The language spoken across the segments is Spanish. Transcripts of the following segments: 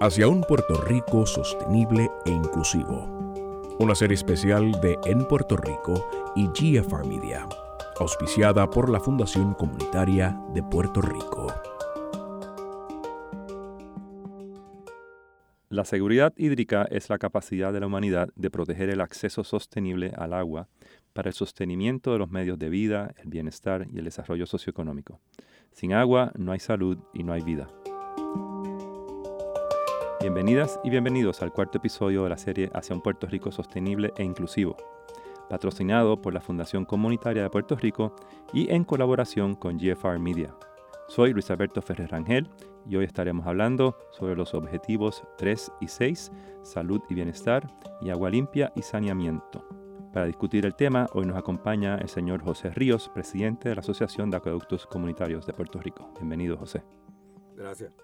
hacia un Puerto Rico sostenible e inclusivo. Una serie especial de En Puerto Rico y GFR Media, auspiciada por la Fundación Comunitaria de Puerto Rico. La seguridad hídrica es la capacidad de la humanidad de proteger el acceso sostenible al agua para el sostenimiento de los medios de vida, el bienestar y el desarrollo socioeconómico. Sin agua no hay salud y no hay vida. Bienvenidas y bienvenidos al cuarto episodio de la serie Hacia un Puerto Rico sostenible e inclusivo, patrocinado por la Fundación Comunitaria de Puerto Rico y en colaboración con GFR Media. Soy Luis Alberto Ferrer Rangel y hoy estaremos hablando sobre los objetivos 3 y 6, salud y bienestar, y agua limpia y saneamiento. Para discutir el tema, hoy nos acompaña el señor José Ríos, presidente de la Asociación de Acueductos Comunitarios de Puerto Rico. Bienvenido, José. Gracias.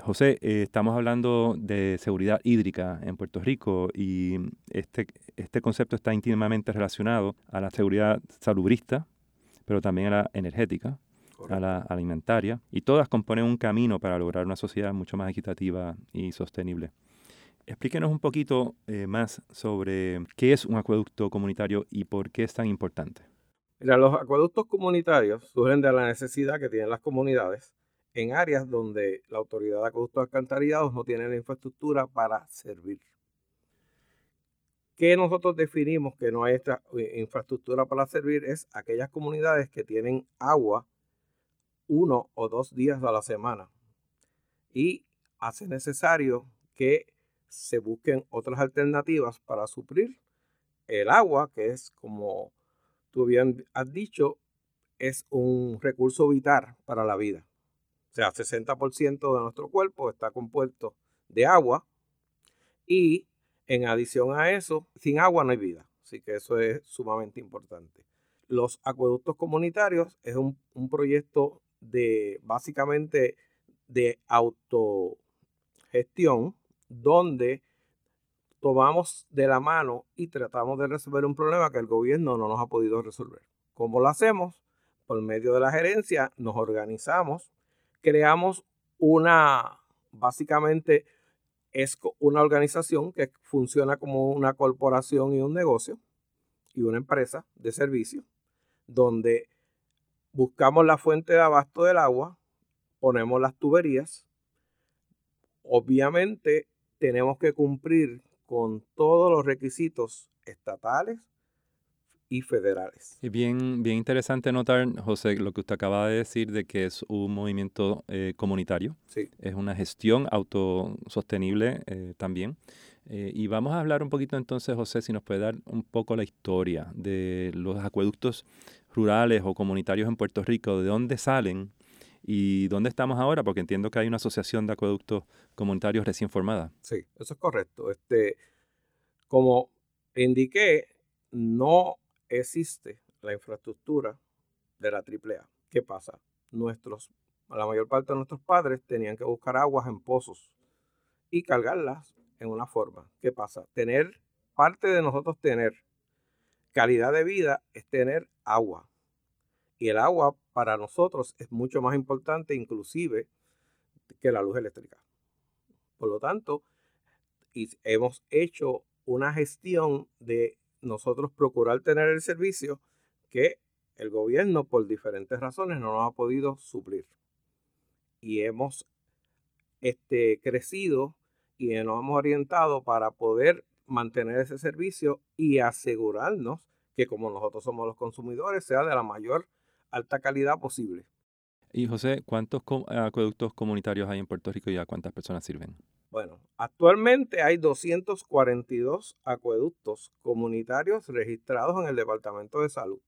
José, eh, estamos hablando de seguridad hídrica en Puerto Rico y este, este concepto está íntimamente relacionado a la seguridad salubrista, pero también a la energética, a la alimentaria, y todas componen un camino para lograr una sociedad mucho más equitativa y sostenible. Explíquenos un poquito eh, más sobre qué es un acueducto comunitario y por qué es tan importante. Mira, los acueductos comunitarios surgen de la necesidad que tienen las comunidades en áreas donde la autoridad de acueductos alcantarillados no tiene la infraestructura para servir. ¿Qué nosotros definimos que no hay esta eh, infraestructura para servir? Es aquellas comunidades que tienen agua uno o dos días a la semana y hace necesario que se busquen otras alternativas para suplir el agua, que es como tú bien has dicho, es un recurso vital para la vida. O sea, 60% de nuestro cuerpo está compuesto de agua y en adición a eso, sin agua no hay vida. Así que eso es sumamente importante. Los acueductos comunitarios es un, proyecto de básicamente de autogestión donde tomamos de la mano y tratamos de resolver un problema que el gobierno no nos ha podido resolver. ¿Cómo lo hacemos? Por medio de la gerencia nos organizamos creamos una, básicamente es una organización que funciona como una corporación y un negocio y una empresa de servicio, donde buscamos la fuente de abasto del agua, ponemos las tuberías, obviamente tenemos que cumplir con todos los requisitos estatales, y federales. Y bien, bien interesante notar, José, lo que usted acaba de decir de que es un movimiento eh, comunitario. Sí. Es una gestión autosostenible eh, también. Eh, y vamos a hablar un poquito entonces, José, si nos puede dar un poco la historia de los acueductos rurales o comunitarios en Puerto Rico, de dónde salen y dónde estamos ahora, porque entiendo que hay una asociación de acueductos comunitarios recién formada. Sí, eso es correcto. Este, como indiqué, no existe la infraestructura de la AAA. ¿Qué pasa? Nuestros, la mayor parte de nuestros padres tenían que buscar aguas en pozos y cargarlas en una forma. ¿Qué pasa? Tener, parte de nosotros tener calidad de vida es tener agua. Y el agua para nosotros es mucho más importante inclusive que la luz eléctrica. Por lo tanto, hemos hecho una gestión de nosotros procurar tener el servicio que el gobierno por diferentes razones no nos ha podido suplir. Y hemos este, crecido y nos hemos orientado para poder mantener ese servicio y asegurarnos que como nosotros somos los consumidores sea de la mayor alta calidad posible. Y José, ¿cuántos acueductos comunitarios hay en Puerto Rico y a cuántas personas sirven? Bueno, actualmente hay 242 acueductos comunitarios registrados en el Departamento de Salud.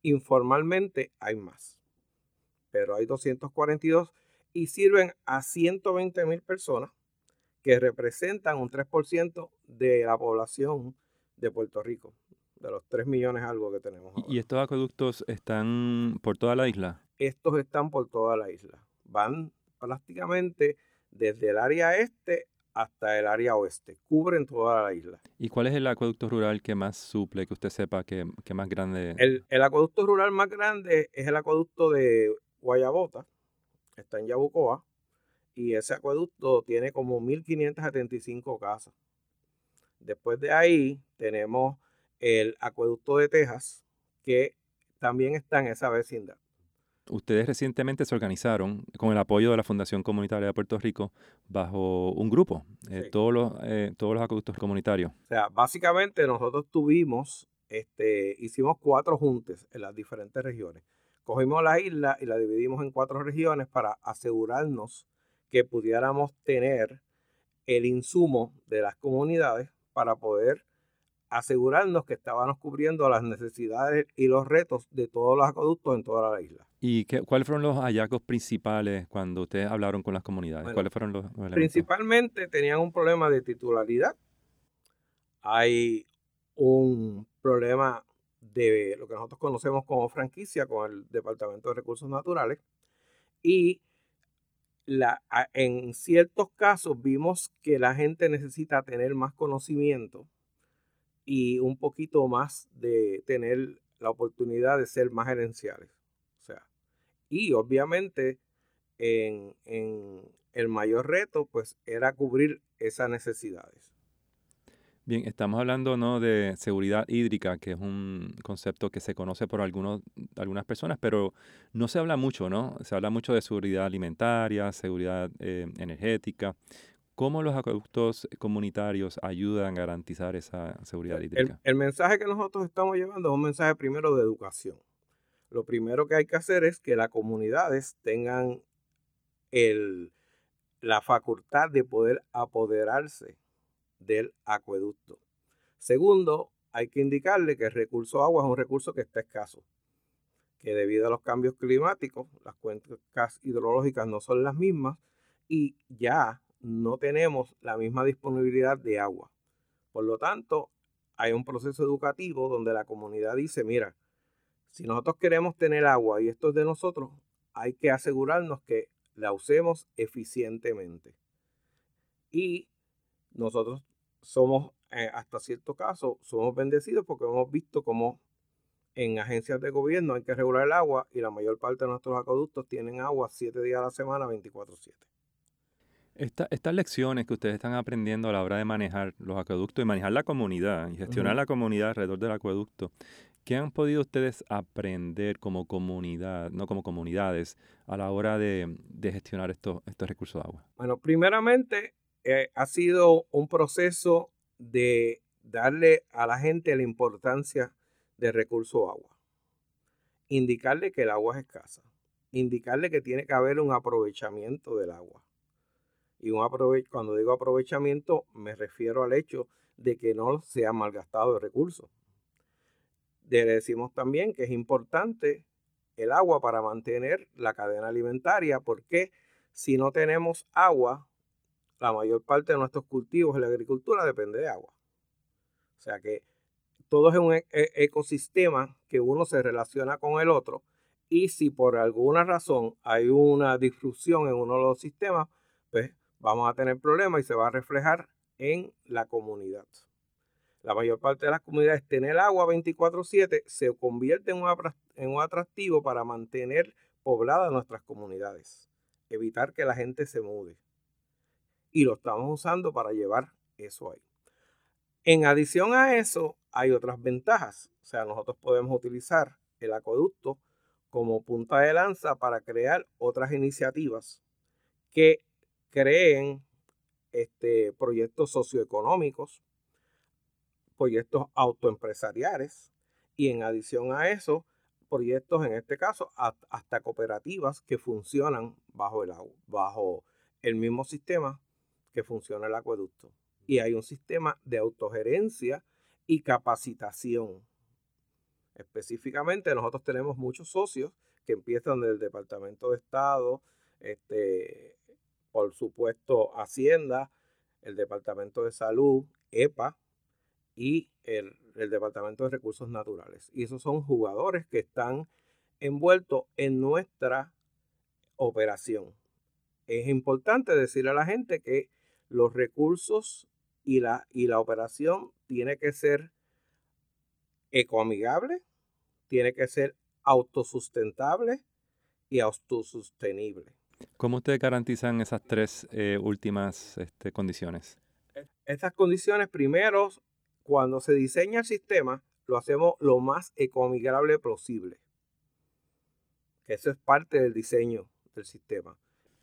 Informalmente hay más, pero hay 242 y sirven a 120 mil personas que representan un 3% de la población de Puerto Rico, de los 3 millones algo que tenemos. ¿Y estos acueductos están por toda la isla? Estos están por toda la isla. Van prácticamente desde el área este hasta el área oeste, cubren toda la isla. ¿Y cuál es el acueducto rural que más suple, que usted sepa que, más grande? El, el, acueducto rural más grande es el acueducto de Guayabota, está en Yabucoa, y ese acueducto tiene como 1.575 casas. Después de ahí tenemos el acueducto de Texas, que también está en esa vecindad. Ustedes recientemente se organizaron con el apoyo de la Fundación Comunitaria de Puerto Rico bajo un grupo, eh, todos, los, eh, todos los acueductos comunitarios. O sea, básicamente nosotros tuvimos, este, hicimos cuatro juntes en las diferentes regiones. Cogimos la isla y la dividimos en cuatro regiones para asegurarnos que pudiéramos tener el insumo de las comunidades para poder asegurarnos que estábamos cubriendo las necesidades y los retos de todos los acueductos en toda la isla. ¿Y qué, cuáles fueron los hallazgos principales cuando ustedes hablaron con las comunidades? ¿Cuáles fueron los, Principalmente tenían un problema de titularidad. Hay un problema de lo que nosotros conocemos como franquicia con el Departamento de Recursos Naturales y la, en ciertos casos vimos que la gente necesita tener más conocimiento y un poquito más de tener la oportunidad de ser más gerenciales. O sea, y obviamente en, en el mayor reto pues era cubrir esas necesidades. Bien, estamos hablando ¿no? de seguridad hídrica, que es un concepto que se conoce por algunos, algunas personas, pero no se habla mucho, ¿no? Se habla mucho de seguridad alimentaria, seguridad eh, energética. ¿Cómo los acueductos comunitarios ayudan a garantizar esa seguridad hídrica? El, el, mensaje que nosotros estamos llevando es un mensaje primero de educación. Lo primero que hay que hacer es que las comunidades tengan el, la facultad de poder apoderarse del acueducto. Segundo, hay que indicarle que el recurso agua es un recurso que está escaso, que debido a los cambios climáticos, las cuencas hidrológicas no son las mismas y ya no tenemos la misma disponibilidad de agua. Por lo tanto, hay un proceso educativo donde la comunidad dice, mira, si nosotros queremos tener agua y esto es de nosotros, hay que asegurarnos que la usemos eficientemente. Y nosotros somos, eh, hasta cierto caso, somos bendecidos porque hemos visto cómo en agencias de gobierno hay que regular el agua y la mayor parte de nuestros acueductos tienen agua siete días a la semana, 24/7. Estas lecciones que ustedes están aprendiendo a la hora de manejar los acueductos y manejar la comunidad y gestionar la comunidad alrededor del acueducto, ¿qué han podido ustedes aprender como comunidad, no como comunidades, a la hora de, gestionar estos, estos recursos de agua? Bueno, primeramente eh, ha sido un proceso de darle a la gente la importancia del recurso agua. Indicarle que el agua es escasa. Indicarle que tiene que haber un aprovechamiento del agua. Y un cuando digo aprovechamiento me refiero al hecho de que no sea malgastado el recurso. Le decimos también que es importante el agua para mantener la cadena alimentaria porque si no tenemos agua la mayor parte de nuestros cultivos en la agricultura depende de agua. O sea que todo es un e, e, ecosistema que uno se relaciona con el otro y si por alguna razón hay una disrupción en uno de los sistemas, pues vamos a tener problemas y se va a reflejar en la comunidad. La mayor parte de las comunidades tener agua 24/7 se convierte en un, atractivo para mantener pobladas nuestras comunidades, evitar que la gente se mude y lo estamos usando para llevar eso ahí. En adición a eso, hay otras ventajas. O sea, nosotros podemos utilizar el acueducto como punta de lanza para crear otras iniciativas que creen este, proyectos socioeconómicos, proyectos autoempresariales y en adición a eso, proyectos en este caso hasta cooperativas que funcionan bajo el, bajo el mismo sistema que funciona el acueducto. Y hay un sistema de autogerencia y capacitación. Específicamente, nosotros tenemos muchos socios que empiezan del Departamento de Estado, este, por supuesto Hacienda, el Departamento de Salud, EPA y el, el Departamento de Recursos Naturales. Y esos son jugadores que están envueltos en nuestra operación. Es importante decirle a la gente que los recursos y la, y la operación tiene que ser ecoamigable, tiene que ser autosustentable y autosostenible. ¿Cómo ustedes garantizan esas tres eh, últimas este, condiciones? Estas condiciones, primero, cuando se diseña el sistema, lo hacemos lo más ecoamigable posible. Eso es parte del diseño del sistema.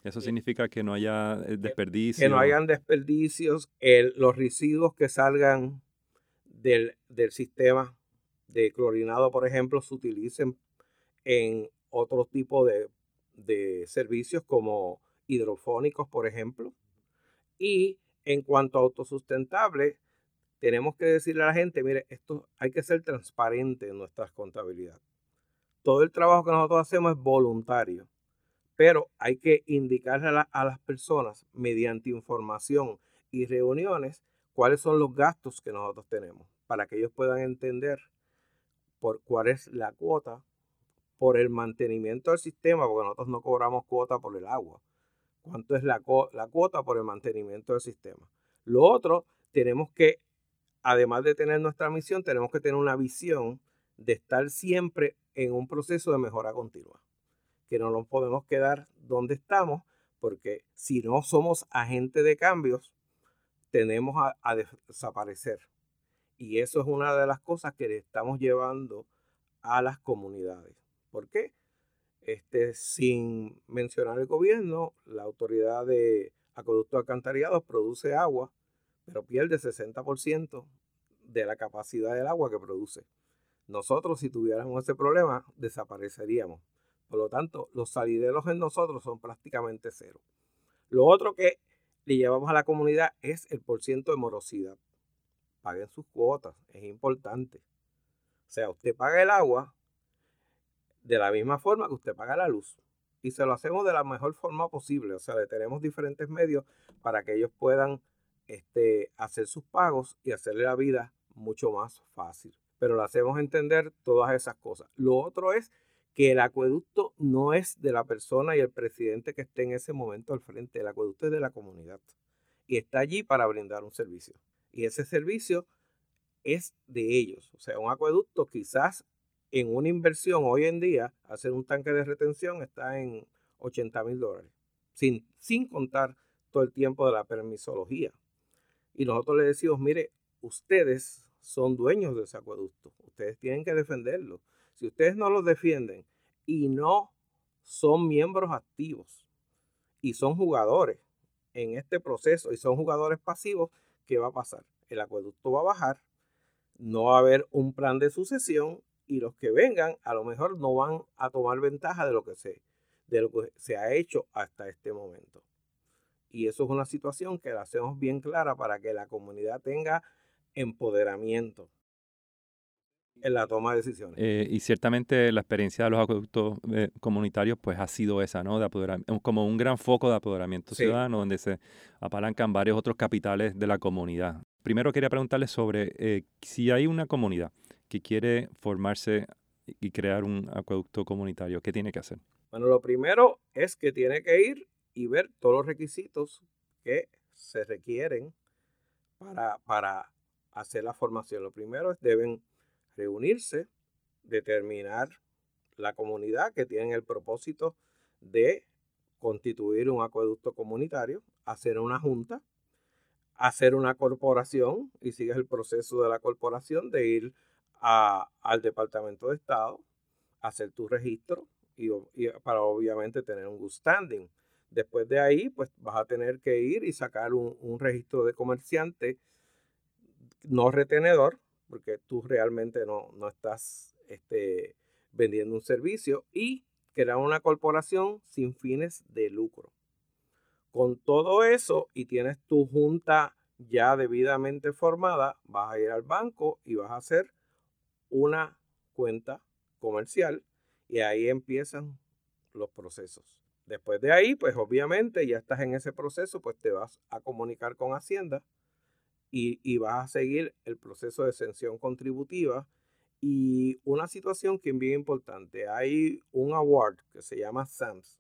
Eso significa que no haya desperdicios. Que no hayan desperdicios, los residuos que salgan del, sistema de clorinado, por ejemplo, se utilicen en otro tipo de, de servicios como hidrofónicos, por ejemplo. Y en cuanto a autosustentable, tenemos que decirle a la gente, mire, esto hay que ser transparente en nuestras contabilidades. Todo el trabajo que nosotros hacemos es voluntario pero hay que indicarle a, las personas mediante información y reuniones cuáles son los gastos que nosotros tenemos para que ellos puedan entender por cuál es la cuota por el mantenimiento del sistema, porque nosotros no cobramos cuota por el agua. ¿Cuánto es la, la cuota por el mantenimiento del sistema? Lo otro, tenemos que, además de tener nuestra misión, tenemos que tener una visión de estar siempre en un proceso de mejora continua que no nos podemos quedar donde estamos, porque si no somos agentes de cambios, tenemos a, desaparecer. Y eso es una de las cosas que le estamos llevando a las comunidades. ¿Por qué? Este, sin mencionar el gobierno, la autoridad de acueducto alcantarillados produce agua, pero pierde 60% de la capacidad del agua que produce. Nosotros, si tuviéramos ese problema, desapareceríamos. Por lo tanto, los salideros en nosotros son prácticamente cero. Lo otro que le llevamos a la comunidad es el porciento de morosidad. Paguen sus cuotas, es importante. O sea, usted paga el agua de la misma forma que usted paga la luz. Y se lo hacemos de la mejor forma posible. O sea, le tenemos diferentes medios para que ellos puedan este, hacer sus pagos y hacerle la vida mucho más fácil. Pero le hacemos entender todas esas cosas. Lo otro es que el acueducto no es de la persona y el presidente que esté en ese momento al frente, el acueducto es de la comunidad y está allí para brindar un servicio. Y ese servicio es de ellos. O sea, un acueducto quizás en una inversión hoy en día, hacer un tanque de retención está en 80 mil dólares, sin, sin contar todo el tiempo de la permisología. Y nosotros le decimos, mire, ustedes son dueños de ese acueducto, ustedes tienen que defenderlo. Si ustedes no los defienden y no son miembros activos y son jugadores en este proceso y son jugadores pasivos, ¿qué va a pasar? El acueducto va a bajar, no va a haber un plan de sucesión y los que vengan a lo mejor no van a tomar ventaja de lo que se, de lo que se ha hecho hasta este momento. Y eso es una situación que la hacemos bien clara para que la comunidad tenga empoderamiento en la toma de decisiones. Eh, y ciertamente la experiencia de los acueductos eh, comunitarios pues ha sido esa, ¿no? De como un gran foco de apoderamiento ciudadano donde se apalancan varios otros capitales de la comunidad. Primero quería preguntarle sobre eh, si hay una comunidad que quiere formarse y crear un acueducto comunitario, ¿qué tiene que hacer? Bueno, lo primero es que tiene que ir y ver todos los requisitos que se requieren para, para hacer la formación. Lo primero es deben reunirse, determinar la comunidad que tiene el propósito de constituir un acueducto comunitario, hacer una junta, hacer una corporación y sigues el proceso de la corporación de ir al Departamento de Estado, hacer tu registro y, para obviamente tener un good standing. Después de ahí, pues vas a tener que ir y sacar un, un registro de comerciante no retenedor, porque tú realmente no, no estás este, vendiendo un servicio y crear una corporación sin fines de lucro. Con todo eso y tienes tu junta ya debidamente formada, vas a ir al banco y vas a hacer una cuenta comercial y ahí empiezan los procesos. Después de ahí, pues obviamente ya estás en ese proceso, pues te vas a comunicar con Hacienda y, vas a seguir el proceso de exención contributiva. Y una situación que es bien importante, hay un award que se llama SAMS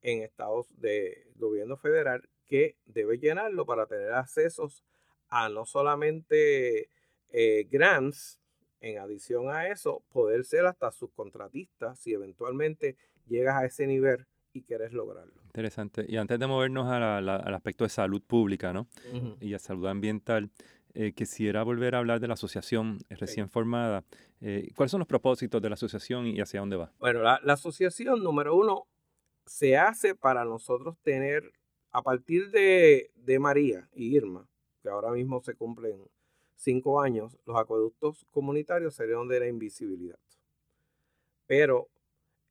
en estados de gobierno federal que debe llenarlo para tener accesos a no solamente eh, grants, en adición a eso, poder ser hasta subcontratista si eventualmente llegas a ese nivel y quieres lograrlo. Interesante. Y antes de movernos al aspecto de salud pública ¿no? y a salud ambiental, eh, quisiera volver a hablar de la asociación recién formada. Eh, ¿Cuáles son los propósitos de la asociación y hacia dónde va? Bueno, la, asociación, número uno, se hace para nosotros tener, a partir de, de María y Irma, que ahora mismo se cumplen cinco años, los acueductos comunitarios serían de la invisibilidad. Pero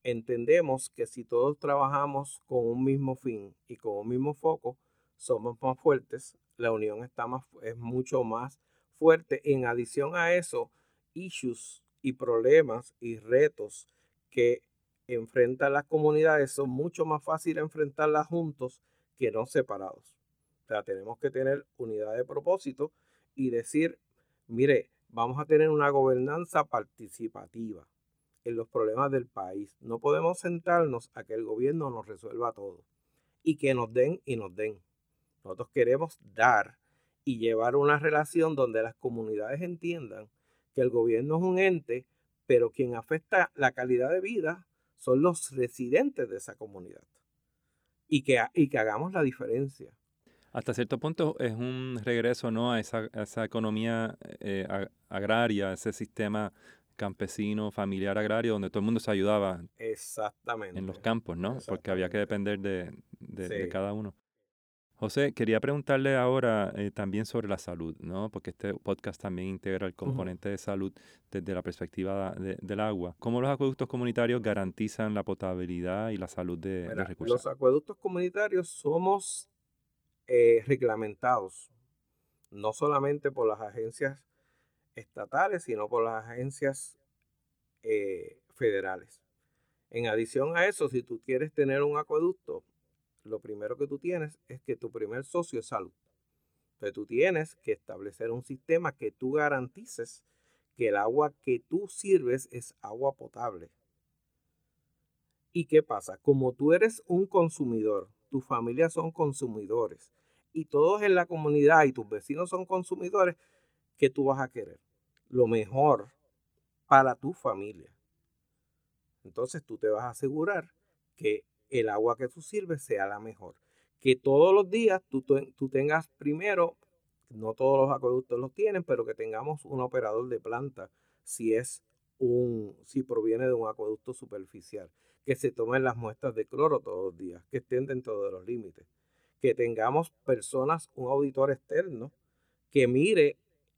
entendemos que si todos trabajamos con un mismo fin y con un mismo foco, somos más fuertes, la unión está más, es mucho más fuerte. En adición a eso, issues y problemas y retos que enfrentan las comunidades son mucho más fáciles enfrentarlas juntos que no separados. O sea, tenemos que tener unidad de propósito y decir, mire, vamos a tener una gobernanza participativa en los problemas del país. No podemos sentarnos a que el gobierno nos resuelva todo y que nos den y nos den. Nosotros queremos dar y llevar una relación donde las comunidades entiendan que el gobierno es un ente, pero quien afecta la calidad de vida son los residentes de esa comunidad. Y que, y que hagamos la diferencia. Hasta cierto punto es un regreso ¿no? a, esa, esa economía eh, agraria, ese sistema campesino, familiar, agrario, donde todo el mundo se ayudaba. Exactamente. En los campos, ¿no? Porque había que depender de, cada uno. José, quería preguntarle ahora eh, también sobre la salud, ¿no? Porque este podcast también integra el componente de salud desde la perspectiva del agua. ¿Cómo los acueductos comunitarios garantizan la potabilidad y la salud de, los recursos? Los acueductos comunitarios somos eh, reglamentados, no solamente por las agencias estatales, sino por las agencias eh, federales. En adición a eso, si tú quieres tener un acueducto, lo primero que tú tienes es que tu primer socio es salud. Entonces tú tienes que establecer un sistema que tú garantices que el agua que tú sirves es agua potable. ¿Y qué pasa? Como tú eres un consumidor, tu familia son consumidores y todos en la comunidad y tus vecinos son consumidores, ¿qué tú vas a querer? Lo mejor para tu familia. Entonces tú te vas a asegurar que el agua que tú sirves sea la mejor. Que todos los días tú, tú tengas primero, no todos los acueductos los tienen, pero que tengamos un operador de planta si es un, si proviene de un acueducto superficial. Que se tomen las muestras de cloro todos los días, que estén dentro de los límites. Que tengamos personas, un auditor externo, que mire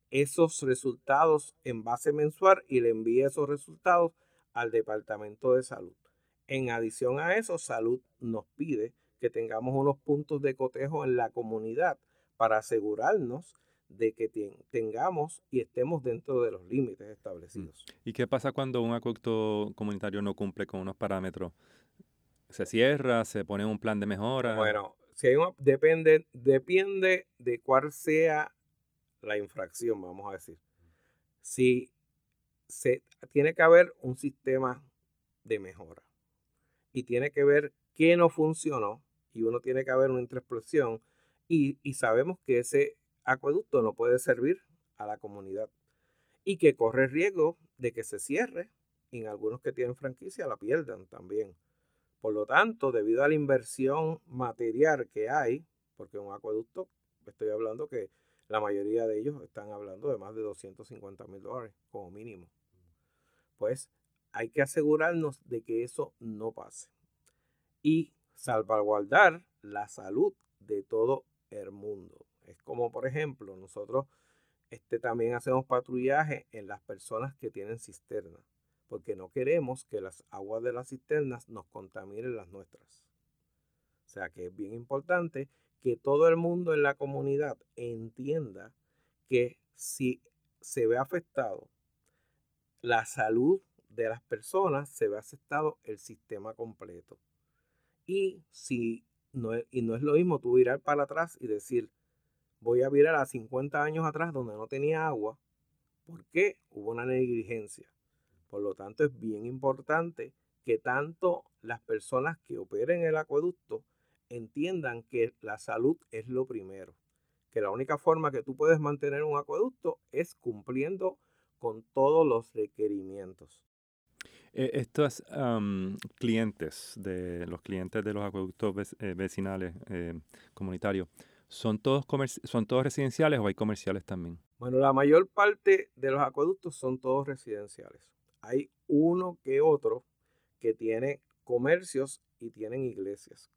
esos resultados en base mensual y le envíe esos resultados al Departamento de Salud. En adición a eso, Salud nos pide que tengamos unos puntos de cotejo en la comunidad para asegurarnos de que tengamos y estemos dentro de los límites mm. establecidos. ¿Y qué pasa cuando un acueducto comunitario no cumple con unos parámetros? ¿Se cierra? ¿Se pone un plan de mejora? Bueno, depende, depende de cuál sea la infracción, vamos a decir. Si se, tiene que haber un sistema de mejora y tiene que ver qué no funcionó y uno tiene que haber una introspección y, y sabemos que ese acueducto no puede servir a la comunidad y que corre riesgo de que se cierre y en algunos que tienen franquicia la pierdan también. Por lo tanto, debido a la inversión material que hay, porque un acueducto, estoy hablando que la mayoría de ellos están hablando de más de 250 mil dólares como mínimo. Pues hay que asegurarnos de que eso no pase y salvaguardar la salud de todo el mundo. Es como, por ejemplo, nosotros este, también hacemos patrullaje en las personas que tienen cisternas, porque no queremos que las aguas de las cisternas nos contaminen las nuestras. O sea que es bien importante que todo el mundo en la comunidad entienda que si se ve afectado la salud de las personas, se ve afectado el sistema completo. Y si no es, y no es lo mismo tú virar para atrás y decir, voy a virar a 50 años atrás donde no tenía agua, porque hubo una negligencia. Por lo tanto, es bien importante que tanto las personas que operen el acueducto entiendan que la salud es lo primero, que la única forma que tú puedes mantener un acueducto es cumpliendo con todos los requerimientos. Eh, estos clientes, de los clientes de los acueductos eh, vecinales eh, comunitarios, ¿son todos, ¿son todos residenciales o hay comerciales también? Bueno, la mayor parte de los acueductos son todos residenciales. Hay uno que otro que tiene comercios y tienen iglesias.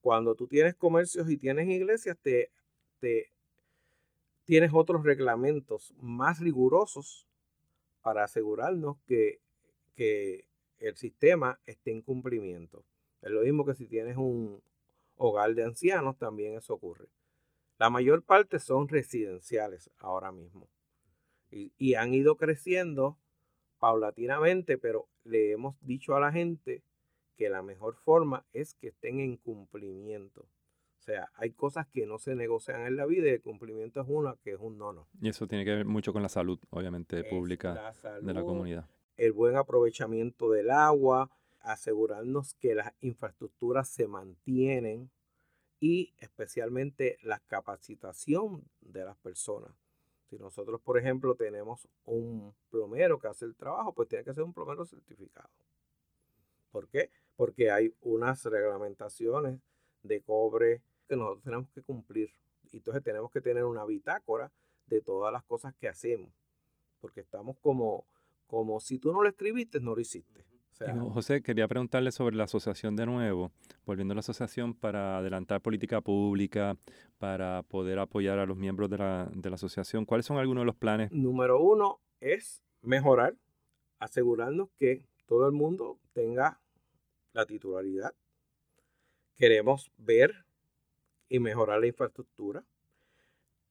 Cuando tú tienes comercios y tienes iglesias, te, te tienes otros reglamentos más rigurosos para asegurarnos que que el sistema esté en cumplimiento. Es lo mismo que si tienes un hogar de ancianos, también eso ocurre. La mayor parte son residenciales ahora mismo. Y, han ido creciendo paulatinamente, pero le hemos dicho a la gente que la mejor forma es que estén en cumplimiento. O sea, hay cosas que no se negocian en la vida y el cumplimiento es una que es un no Y eso tiene que ver mucho con la salud, obviamente, pública de la comunidad el buen aprovechamiento del agua, asegurarnos que las infraestructuras se mantienen y especialmente la capacitación de las personas. Si nosotros, por ejemplo, tenemos un plomero que hace el trabajo, pues tiene que ser un plomero certificado. ¿Por qué? Porque hay unas reglamentaciones de cobre que nosotros tenemos que cumplir. Y entonces tenemos que tener una bitácora de todas las cosas que hacemos. Porque estamos como como si tú no lo escribiste, no lo hiciste. José, quería preguntarle sobre la asociación de nuevo, volviendo a la asociación para adelantar política pública, para poder apoyar a los miembros de la, de la asociación. ¿Cuáles son algunos de los planes? Número uno es mejorar, asegurarnos que todo el mundo tenga la titularidad. Queremos ver y mejorar la infraestructura,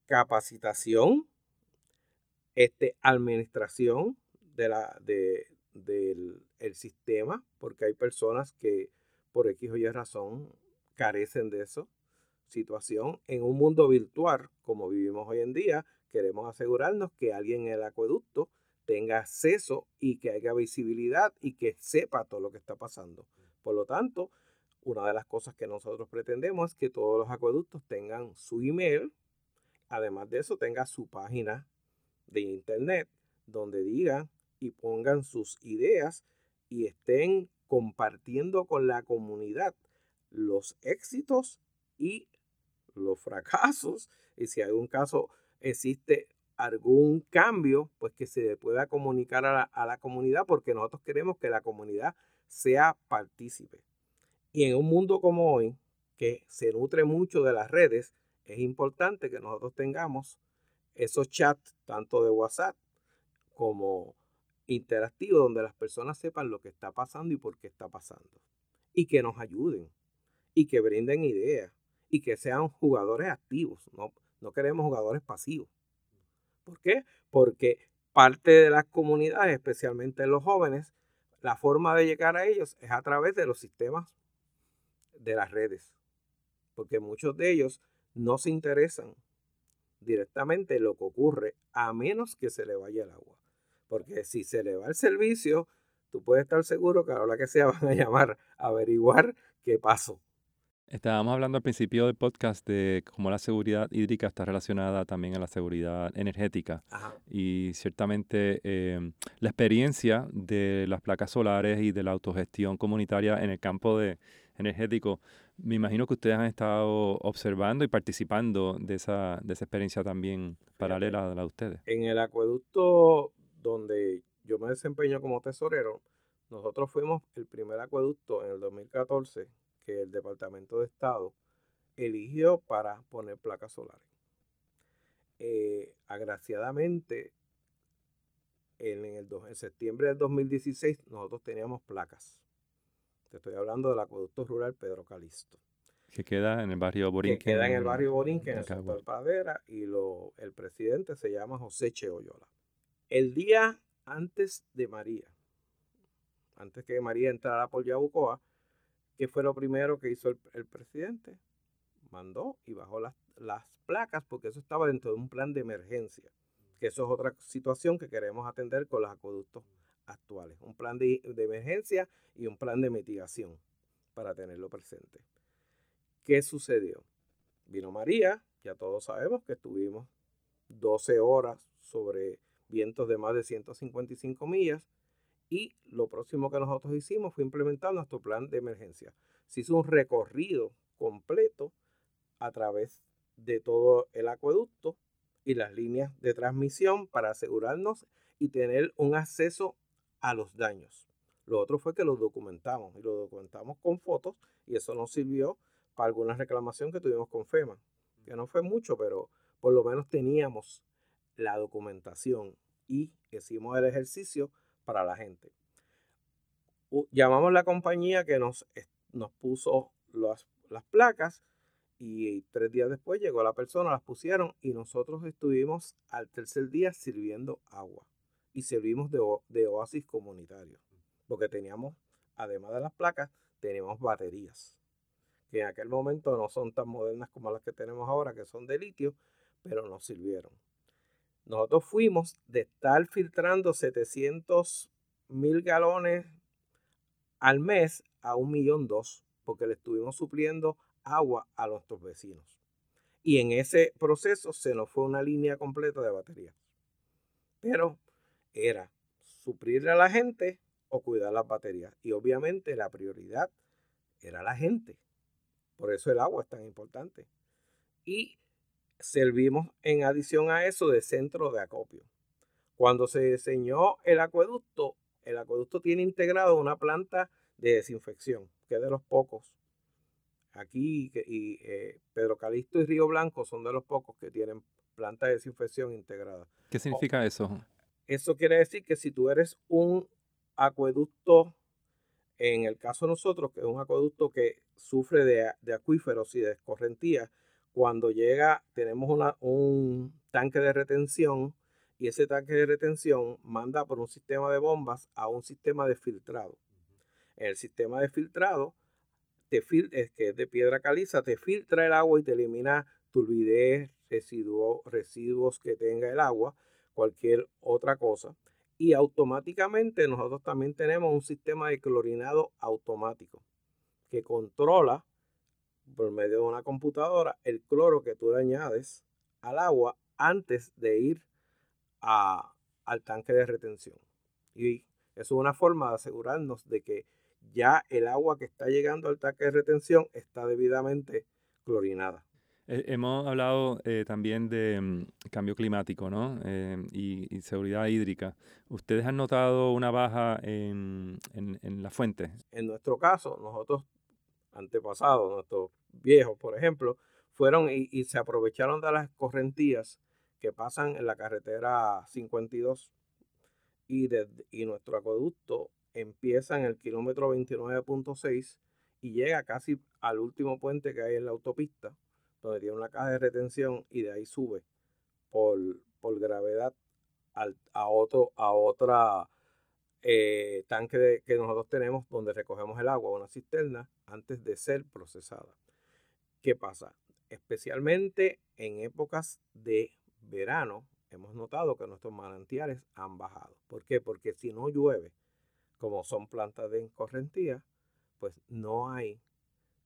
capacitación, este, administración, de la, de, del el sistema, porque hay personas que por X o Y razón carecen de eso. Situación en un mundo virtual como vivimos hoy en día, queremos asegurarnos que alguien en el acueducto tenga acceso y que haya visibilidad y que sepa todo lo que está pasando. Por lo tanto, una de las cosas que nosotros pretendemos es que todos los acueductos tengan su email, además de eso tenga su página de internet donde diga y pongan sus ideas y estén compartiendo con la comunidad los éxitos y los fracasos. Y si hay un caso existe algún cambio, pues que se pueda comunicar a la, a la comunidad porque nosotros queremos que la comunidad sea partícipe. Y en un mundo como hoy, que se nutre mucho de las redes, es importante que nosotros tengamos esos chats, tanto de WhatsApp como interactivo donde las personas sepan lo que está pasando y por qué está pasando. Y que nos ayuden y que brinden ideas y que sean jugadores activos. No, no queremos jugadores pasivos. ¿Por qué? Porque parte de las comunidades, especialmente los jóvenes, la forma de llegar a ellos es a través de los sistemas de las redes. Porque muchos de ellos no se interesan directamente en lo que ocurre a menos que se le vaya el agua. Porque si se le va el servicio, tú puedes estar seguro que a la hora que sea van a llamar a averiguar qué pasó. Estábamos hablando al principio del podcast de cómo la seguridad hídrica está relacionada también a la seguridad energética. Y ciertamente em, la experiencia de las placas solares y de la autogestión comunitaria en el campo de energético, me imagino que ustedes han estado observando y participando de esa, de esa experiencia también paralela a la de ustedes. En el acueducto donde yo me desempeño como tesorero, nosotros fuimos el primer acueducto en el 2014 que el Departamento de Estado eligió para poner placas solares. Eh, agraciadamente, en, el en septiembre del 2016 nosotros teníamos placas. Te estoy hablando del acueducto rural Pedro Calisto. Que queda en el barrio Borinquen. Que queda en el barrio Borinquen, en el sector Padera, y lo, el presidente se llama José Cheoyola. El día antes de María, antes que María entrara por Yabucoa, ¿qué fue lo primero que hizo el, presidente? Mandó y bajó las, placas porque eso estaba dentro de un plan de emergencia, que eso es otra situación que queremos atender con los acueductos actuales. Un plan de, de emergencia y un plan de mitigación para tenerlo presente. ¿Qué sucedió? Vino María, ya todos sabemos que estuvimos 12 horas sobre vientos de más de 155 millas Y lo próximo que nosotros hicimos fue implementar nuestro plan de emergencia. Se hizo un recorrido completo a través de todo el acueducto y las líneas de transmisión para asegurarnos y tener un acceso a los daños. Lo otro fue que lo documentamos y lo documentamos con fotos y eso nos sirvió para alguna reclamación que tuvimos con FEMA, que no fue mucho, pero por lo menos teníamos la documentación y hicimos el ejercicio para la gente. Llamamos la compañía que nos, nos puso las, las placas y tres días después llegó la persona, las pusieron y nosotros estuvimos al tercer día sirviendo agua y servimos de, de oasis comunitario, porque teníamos, además de las placas, teníamos baterías, que en aquel momento no son tan modernas como las que tenemos ahora, que son de litio, pero nos sirvieron. Nosotros fuimos de estar filtrando 700 mil galones al mes a un millón dos, porque le estuvimos supliendo agua a nuestros vecinos. Y en ese proceso se nos fue una línea completa de baterías. Pero era suplirle a la gente o cuidar las baterías. Y obviamente la prioridad era la gente. Por eso el agua es tan importante. Y servimos en adición a eso de centro de acopio. Cuando se diseñó el acueducto, el acueducto tiene integrado una planta de desinfección, que es de los pocos Aquí y eh, Pedro Calixto y Río Blanco son de los pocos que tienen planta de desinfección integrada. ¿Qué significa eso? Eso quiere decir que si tú eres un acueducto, en el caso de nosotros, que es un acueducto que sufre de, de acuíferos y de escorrentías, cuando llega tenemos una, un tanque de retención y ese tanque de retención manda por un sistema de bombas a un sistema de filtrado. En el sistema de filtrado te es que es de piedra caliza, te filtra el agua y te elimina turbidez, residuos, residuos que tenga el agua, cualquier otra cosa. Y automáticamente nosotros también tenemos un sistema de clorinado automático que controla por medio de una computadora el cloro que tú le añades al agua antes de ir a, al tanque de retención. Y eso es una forma de asegurarnos de que ya el agua que está llegando al tanque de retención está debidamente clorinada. Eh, hemos hablado eh, también de mm, cambio climático ¿no? Eh, y, seguridad hídrica. ¿Ustedes han notado una baja en, en, la fuente? En nuestro caso, nosotros antepasados, nuestros viejos, por ejemplo, fueron y, se aprovecharon de las correntías que pasan en la carretera 52 y, de, y nuestro acueducto empieza en el kilómetro 29.6 y llega casi al último puente que hay en la autopista, donde tiene una caja de retención y de ahí sube por, por gravedad a otro a otra eh, tanque que nosotros tenemos donde recogemos el agua, una cisterna, antes de ser procesada. ¿Qué pasa? Especialmente en épocas de verano, hemos notado que nuestros manantiales han bajado. ¿Por qué? Porque si no llueve, como son plantas de escorrentía, pues no hay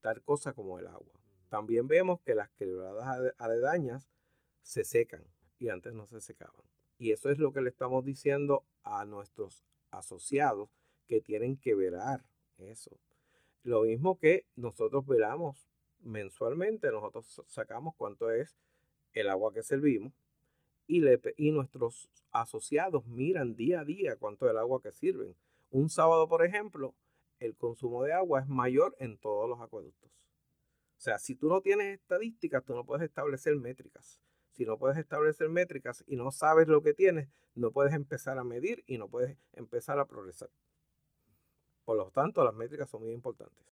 tal cosa como el agua. También vemos que las quebradas aledañas se secan y antes no se secaban. Y eso es lo que le estamos diciendo a nuestros asociados que tienen que velar eso. Lo mismo que nosotros velamos mensualmente, nosotros sacamos cuánto es el agua que servimos y, y nuestros asociados miran día a día cuánto es el agua que sirven. Un sábado, por ejemplo, el consumo de agua es mayor en todos los acueductos. O sea, si tú no tienes estadísticas, tú no puedes establecer métricas. Si no puedes establecer métricas y no sabes lo que tienes, no puedes empezar a medir y no puedes empezar a progresar. Por lo tanto, las métricas son muy importantes.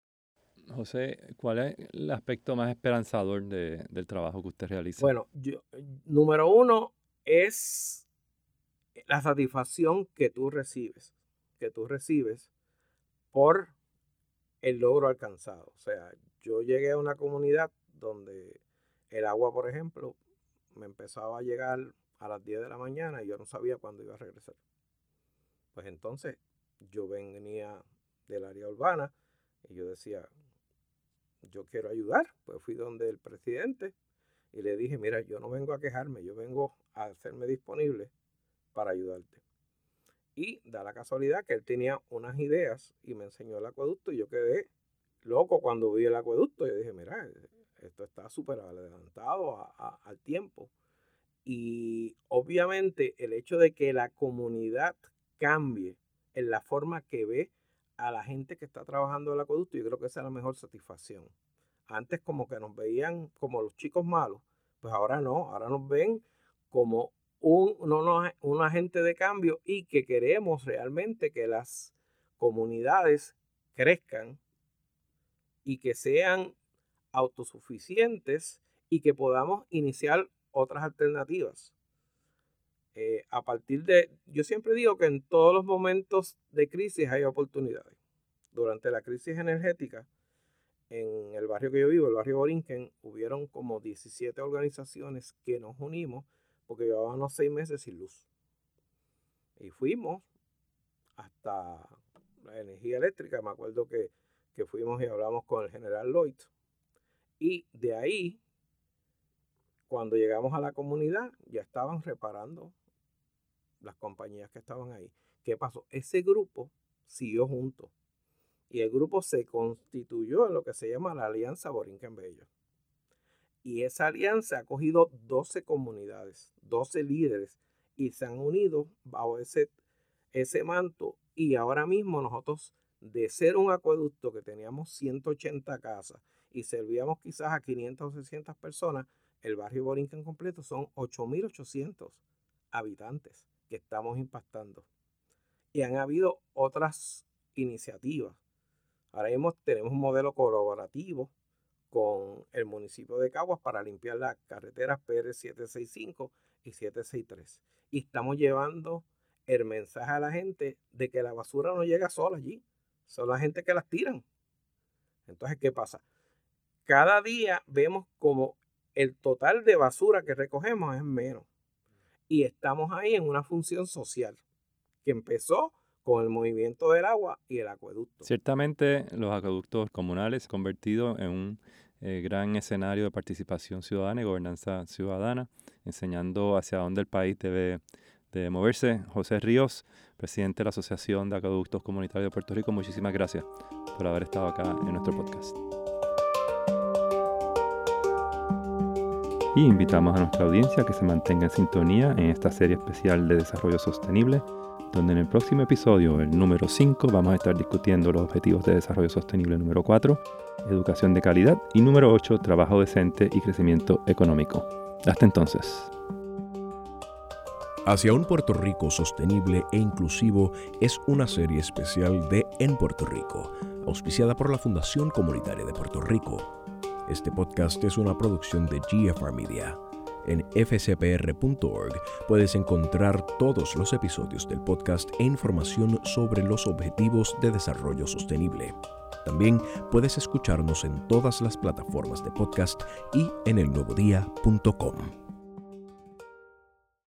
José, ¿cuál es el aspecto más esperanzador del trabajo que usted realiza? Bueno, yo, número uno es la satisfacción que tú recibes que tú recibes por el logro alcanzado. O sea, yo llegué a una comunidad donde el agua, por ejemplo, me empezaba a llegar a las 10 de la mañana y yo no sabía cuándo iba a regresar. Pues entonces yo venía del área urbana y yo decía, yo quiero ayudar. Pues fui donde el presidente y le dije, mira, yo no vengo a quejarme, yo vengo a hacerme disponible para ayudarte. Y da la casualidad que él tenía unas ideas y me enseñó el acueducto y yo quedé loco cuando vi el acueducto. Yo dije, mira, esto está súper adelantado al tiempo. Y obviamente el hecho de que la comunidad cambie en la forma que ve a la gente que está trabajando el acueducto, yo creo que esa es la mejor satisfacción. Antes como que nos veían como los chicos malos, pues ahora no, ahora nos ven como un, un agente de cambio y que queremos realmente que las comunidades crezcan y que sean autosuficientes y que podamos iniciar otras alternativas. Eh, a partir de, yo siempre digo que en todos los momentos de crisis hay oportunidades. Durante la crisis energética, en el barrio que yo vivo, el barrio Borinquen, hubieron como 17 organizaciones que nos unimos porque llevábamos seis meses sin luz. Y fuimos hasta la energía eléctrica. Me acuerdo que, que fuimos y hablamos con el general Lloyd. Y de ahí cuando llegamos a la comunidad, ya estaban reparando las compañías que estaban ahí. ¿Qué pasó? Ese grupo siguió junto. Y el grupo se constituyó en lo que se llama la Alianza Borinquen Bello. Y esa alianza ha cogido 12 comunidades, 12 líderes, y se han unido bajo ese, ese manto. Y ahora mismo nosotros, de ser un acueducto que teníamos 180 casas y servíamos quizás a 500 o 600 personas, el barrio Borinquen completo son 8.800 habitantes que estamos impactando. Y han habido otras iniciativas. Ahora tenemos un modelo colaborativo con el municipio de Caguas para limpiar las carreteras PR 765 y 763. Y estamos llevando el mensaje a la gente de que la basura no llega sola allí. Son la gente que las tiran. Entonces, ¿qué pasa? Cada día vemos como el total de basura que recogemos es menos. Y estamos ahí en una función social que empezó con el movimiento del agua y el acueducto. Ciertamente los acueductos comunales se han convertido en un eh, gran escenario de participación ciudadana y gobernanza ciudadana, enseñando hacia dónde el país debe de moverse. José Ríos, presidente de la Asociación de Acueductos Comunitarios de Puerto Rico, muchísimas gracias por haber estado acá en nuestro podcast. Y invitamos a nuestra audiencia a que se mantenga en sintonía en esta serie especial de desarrollo sostenible, donde en el próximo episodio, el número 5, vamos a estar discutiendo los objetivos de desarrollo sostenible número 4, educación de calidad, y número 8, trabajo decente y crecimiento económico. Hasta entonces. Hacia un Puerto Rico sostenible e inclusivo es una serie especial de En Puerto Rico, auspiciada por la Fundación Comunitaria de Puerto Rico este podcast es una producción de GFR Media. En fcpr.org puedes encontrar todos los episodios del podcast e información sobre los objetivos de desarrollo sostenible. También puedes escucharnos en todas las plataformas de podcast y en elnuevodía.com.